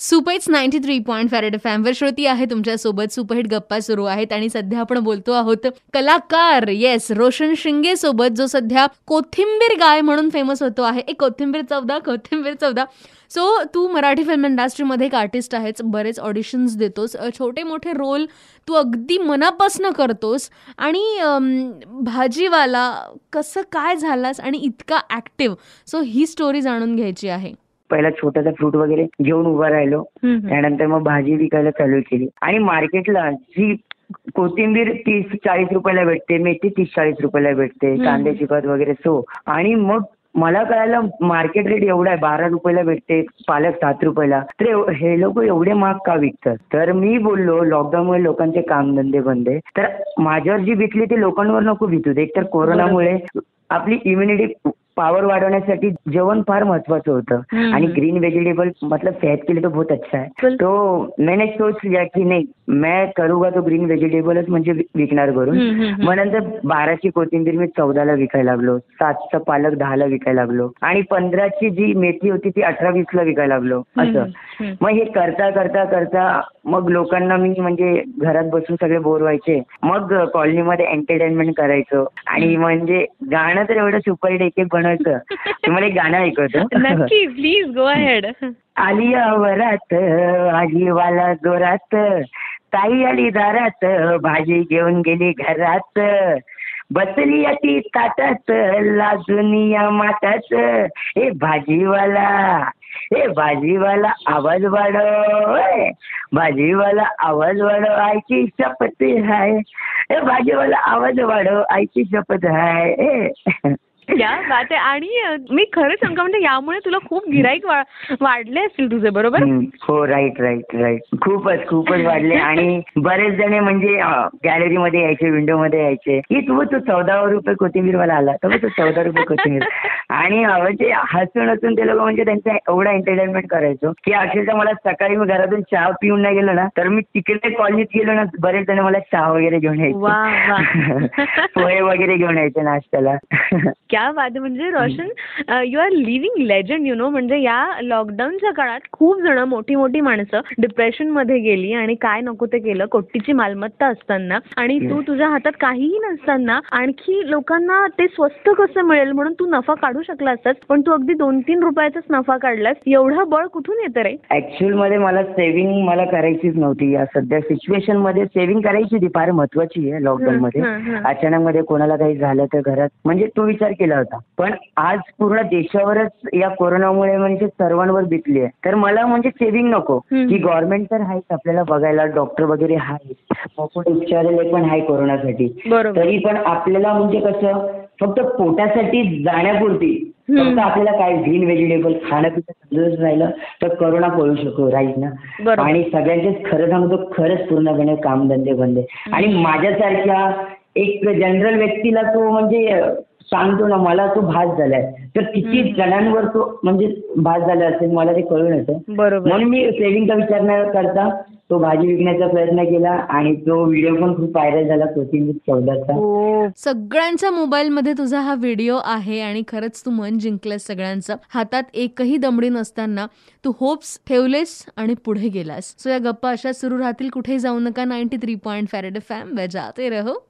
सुपैच ninety three point फॅरेड फॅमवर श्रोती आहे तुमच्यासोबत. सुपरहिट गप्पा सुरू आहेत आणि सध्या आपण बोलतो आहोत कलाकार येस रोशन शिंगे सोबत जो सध्या कोथिंबीर गाय म्हणून फेमस होतो आहे. एक कोथिंबीर चौदा कोथिंबीर चौदा. सो तू मराठी फिल्म इंडस्ट्रीमध्ये एक आर्टिस्ट आहेस. बरेच ऑडिशन्स देतोस. छोटे मोठे रोल तू अगदी मनापासनं करतोस. आणि भाजीवाला कसं काय झालास आणि इतका ॲक्टिव्ह सो ही स्टोरी जाणून घ्यायची आहे. पहिला छोटासा फ्रूट वगैरे घेऊन उभा राहिलो. त्यानंतर मग भाजी विकायला चालू केली. आणि मार्केटला जी कोथिंबीर तीस चाळीस रुपयाला भेटते मेथी तीस चाळीस रुपयाला भेटते कांद्याची खत वगैरे सो आणि मग मला कळालं मार्केट रेट एवढा आहे बारा रुपयाला भेटते पालक सात रुपयाला. तर हे लोक एवढे महाग का विकतात? तर मी बोललो लॉकडाऊनमुळे लोकांचे कामधंदे बंद आहे. तर माझ्यावर जी विकली ते लोकांवर नको विकू दे तर कोरोनामुळे आपली इम्युनिटी पावर वाढवण्यासाठी जेवण फार महत्वाचं होतं. आणि ग्रीन व्हेजिटेबल मतलब सेहत के लिए तो बहुत अच्छा है. तो मैंने सोच लिया की नाही मैं करूंगा तो ग्रीन व्हेजिटेबलच म्हणजे विकणार करून मग नंतर बाराची कोथिंबीर मी चौदाला विकायला लागलो सातचा पालक दहाला विकायला लागलो आणि पंधराची जी मेथी होती ती अठरा वीसला विकायला लागलो. असं. मग हे करता करता करता मग लोकांना मी म्हणजे घरात बसून सगळे बोर व्हायचे. मग कॉलनीमध्ये एंटरटेनमेंट करायचो. आणि म्हणजे गाणं तर एवढं सुपर एक एक बनवायचं तुम्हाला एक गाणं ऐकवतो. नक्की प्लीज गो अहेड आलिया वरात आजीवाला जोरात ताई आली दारात भाजी घेऊन गेली घरात. बसली ती ताटात लाजून या माटात. हे भाजीवाला ए भाजीवाला आवाज वाढव. भाजीवाला आवाज वाढव आईची शपथ हाय. ए भाजीवाला आवाज वाढव आईची शपथ हाय. क्या बात आहे आणि मी खरं सांगतो म्हणजे यामुळे तुला खूप गिराईक वाढले असतील तुझे बरोबर? हो राईट राईट राईट खूपच खूपच वाढले. आणि बरेच जण म्हणजे गॅलरीमध्ये यायचे विंडोमध्ये यायचे. की तू तू चौदा रुपये कोथिंबीर मला आला. तर तू चौदा रुपये कोथिंबीर. आणि म्हणजे हसून हसून ते लोक म्हणजे त्यांचा एवढा एंटरटेनमेंट करायचो की अक्षरशः मला सकाळी मी घरातून चहा पिऊन नाही गेलो ना तर मी तिकडे कॉलनीत गेलो ना बरेच जण मला चहा वगैरे घेऊन यायचे. पोहे वगैरे घेऊन यायचे नाश्त्याला. क्या बात म्हणजे Roshan you are living legend you know म्हणजे या लॉकडाऊनच्या काळात खूप जण मोठी मोठी माणसं डिप्रेशनमध्ये गेली आणि काय नको ते केलं कोट्टीची मालमत्ता असताना. आणि तू तुझ्या हातात काहीही नसताना आणखी लोकांना ते स्वस्त कसं मिळेल म्हणून तू नफा काढू शकला असतास पण तू अगदी दोन तीन रुपयाचाच नफा काढलास. एवढं बळ कुठून येतं रे? ऍक्च्युअलमध्ये मला सेव्हिंग मला करायचीच नव्हती. या सध्या सिच्युएशनमध्ये सेव्हिंग करायची होती फार महत्वाची आहे लॉकडाऊन मध्ये. अचानक मध्ये कोणाला काही झालं तर घरात म्हणजे तो विचार केला होता. पण आज पूर्ण देशावरच या कोरोनामुळे म्हणजे सर्वांवर बितली आहे. तर मला म्हणजे सेव्हिंग नको. की गव्हर्नमेंट तर आहेच आपल्याला बघायला डॉक्टर वगैरे आहे उपचारालय पण आहे कोरोनासाठी. तरी पण आपल्याला म्हणजे कसं फक्त पोटासाठी जाण्यापुरती फक्त आपल्याला काय ग्रीन व्हेजिटेबल खाणं पिणं राहिलं तर करोना पळू शकतो राईट ना? आणि सगळ्यांचेच खरं सांगतो खरंच पूर्णपणे कामधंदे बंद आणि माझ्यासारख्या एक जनरल व्यक्तीला तो म्हणजे सांगतो ना मला तो भास झालाय. तर किती जणांवर तो म्हणजे भास झाला असेल मला ते कळून येतं. म्हणून मी सेव्हिंगचा विचार न करता तो भाजी विकण्याचा प्रयत्न केला आणि तो व्हिडिओ पण खूप व्हायरल झाला कोथिंबीर चौदाचा हो. सगळ्यांच्या मोबाईल मध्ये तुझा हा व्हिडिओ आहे आणि खरंच तू मन जिंकलंस सगळ्यांचं. हातात एकही दमडी नसताना तू होप्स ठेवलेस आणि पुढे गेलास. सो या गप्पा अशा सुरू राहतील. कुठे जाऊ नका. Ninety three point farad FM बजाते रहो.